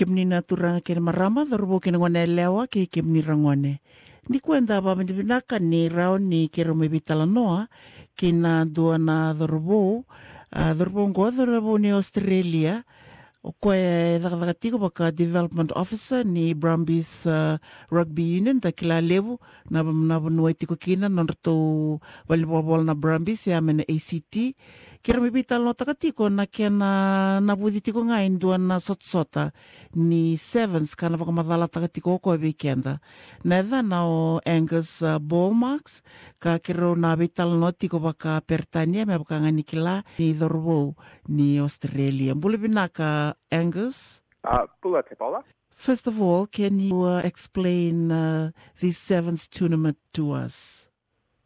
ke na turanga ke marama dorobo ke ngone lewa ke kemni rangone ngone ni kuenda ba mni binaka ni rao ni ke ro mebitala noa ke na dua na dorobo a dorobo ngo dorobo ni Australia. O koe e tiko baka development officer ni Brumbies uh, Rugby Union da kila levu na na nuai tiko kina rato volleyball na Brumbies ya mena ACT kira mi bita lo takatiko na kia na na budi tiko nga indua na sot sota ni sevens kana whakamadala takatiko ko e kenda na edha na o Angus uh, Ballmarks ka kira na bita lo tiko baka pertania me baka ngani kila ni dhorbo ni Australia mbule binaka Angus Uh, Bula Tepola. First of all, can you uh, explain uh, this sevens tournament to us?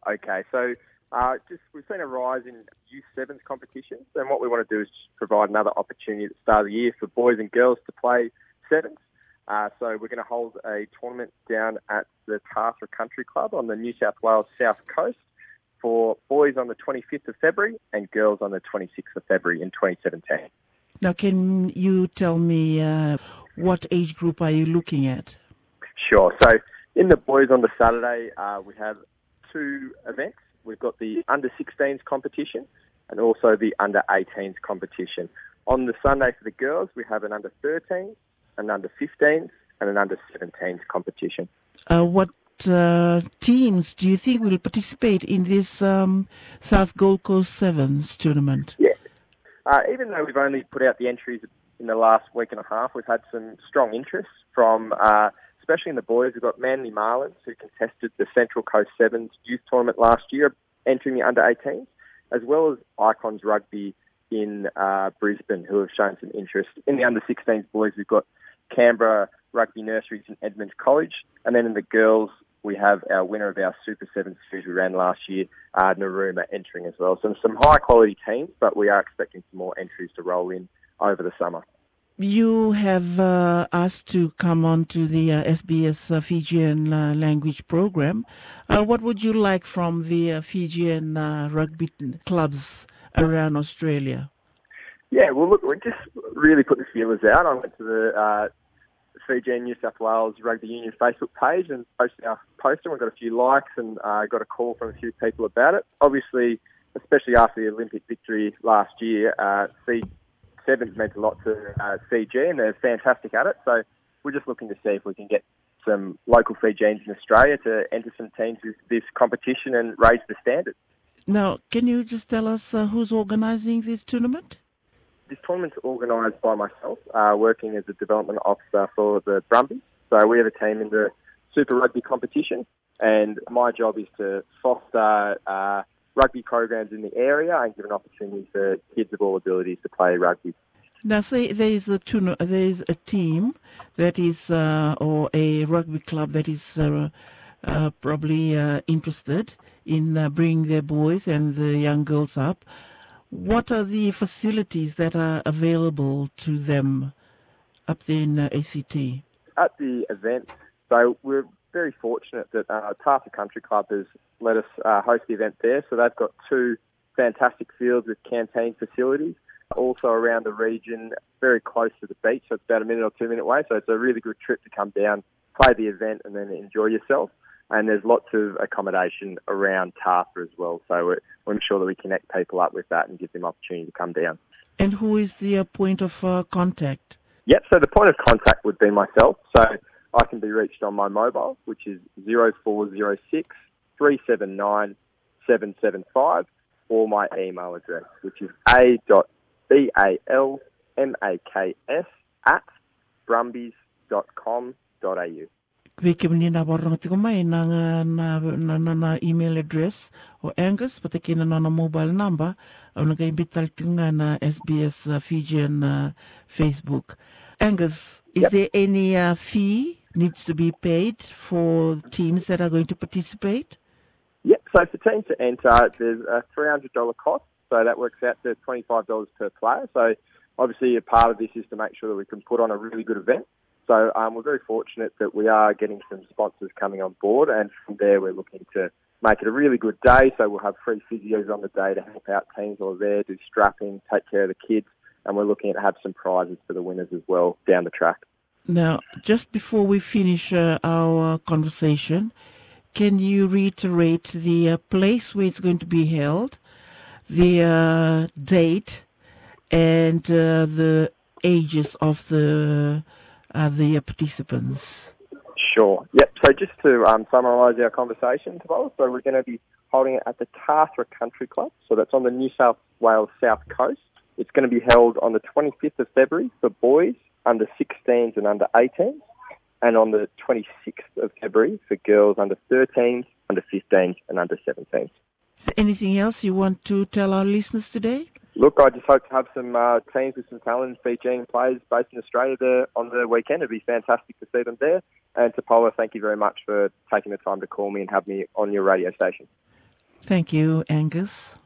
Okay, so uh, just we've seen a rise in youth sevens competitions, and what we want to do is provide another opportunity at the start of the year for boys and girls to play sevens. Uh, so we're going to hold a tournament down at the Tathra Country Club on the New South Wales South Coast for boys on the 25th of February and girls on the 26th of February in 2017. Now, can you tell me uh, what age group are you looking at? Sure. So in the boys on the Saturday, uh, we have two events. We've got the under 16s competition and also the under 18s competition. On the Sunday for the girls, we have an under 13s, an under 15s, and an under 17s competition. Uh, what uh, teams do you think will participate in this um, South Gold Coast Sevens tournament? Yeah. Uh, even though we've only put out the entries in the last week and a half, we've had some strong interest from, uh, especially in the boys. We've got Manly Marlins, who contested the Central Coast Sevens youth tournament last year, entering the under 18s, as well as Icons Rugby in uh, Brisbane, who have shown some interest. In the under 16s boys, we've got Canberra Rugby Nurseries and Edmund's College, and then in the girls, we have our winner of our Super Sevens series we ran last year, uh, Narooma, entering as well. So some high quality teams, but we are expecting some more entries to roll in over the summer. You have uh, asked to come on to the uh, SBS uh, Fijian uh, language program. Uh, what would you like from the uh, Fijian rugby clubs around Australia? Yeah, well, look, we just really put the feelers out. I went to the Fijian New South Wales Rugby Union Facebook page and posted our poster. We got a few likes and got a call from a few people about it. Obviously, especially after the Olympic victory last year, uh, C7's meant a lot to uh, Fiji and they're fantastic at it. So we're just looking to see if we can get some local Fijians in Australia to enter some teams with this competition and raise the standard. Now, can you just tell us uh, who's organising this tournament? This tournament's organised by myself, uh, working as a development officer for the Brumbies. So we have a team in the Super Rugby competition, and my job is to foster uh, rugby programs in the area and give an opportunity for kids of all abilities to play rugby. Now, say there is a there is a team that is uh, or a rugby club that is uh, uh, probably uh, interested in uh, bringing their boys and the young girls up. What are the facilities that are available to them up there in uh, ACT? At the event, so we're very fortunate that uh, Country Club has let us uh, host the event there. So they've got two fantastic fields with canteen facilities. Also around the region, very close to the beach, so it's about a minute or two minute away. So it's a really good trip to come down, play the event, and then enjoy yourself. And there's lots of accommodation around Tathra as well. So we're, we're sure that we connect people up with that and give them opportunity to come down. And who is the uh, point of uh, contact? Yep, so the point of contact would be myself. So I can be reached on my mobile, which is 0406 379 775, or my email address, which is a.balmaks at brumbies.com.au. Weke mni na waranga tiko mai na, na, na email address o Angus, But pata kina na na mobile number, au na kai bital tinga na SBS uh, Fijian uh, Facebook. Angus, is Yep. there any uh, fee needs to be paid for teams that are going to participate? Yep, so for teams to enter, there's a $300 cost, so that works out to $25 per player. So obviously a part of this is to make sure that we can put on a really good event. So um, we're very fortunate that we are getting some sponsors coming on board, and from there we're looking to make it a really good day. So we'll have free physios on the day to help out teams are there, do strapping, take care of the kids, and we're looking at have some prizes for the winners as well down the track. Now, just before we finish uh, our conversation, can you reiterate the uh, place where it's going to be held, the uh, date, and uh, the ages of the the participants? Sure. Yep. So just to um, summarise our conversation, Tabal, so we're going to be holding it at the Tathra Country Club. So that's on the New South Wales south coast. It's going to be held on the 25th of February for boys under 16s and under 18s, and on the 26th of February for girls under 13, under 15, and under 17. Is there anything else you want to tell our listeners today? Look, I just hope to have some uh, teams with some talent, Fijian players based in Australia there on the weekend. It'd be fantastic to see them there. And to Paula, thank you very much for taking the time to call me and have me on your radio station. Thank you, Angus.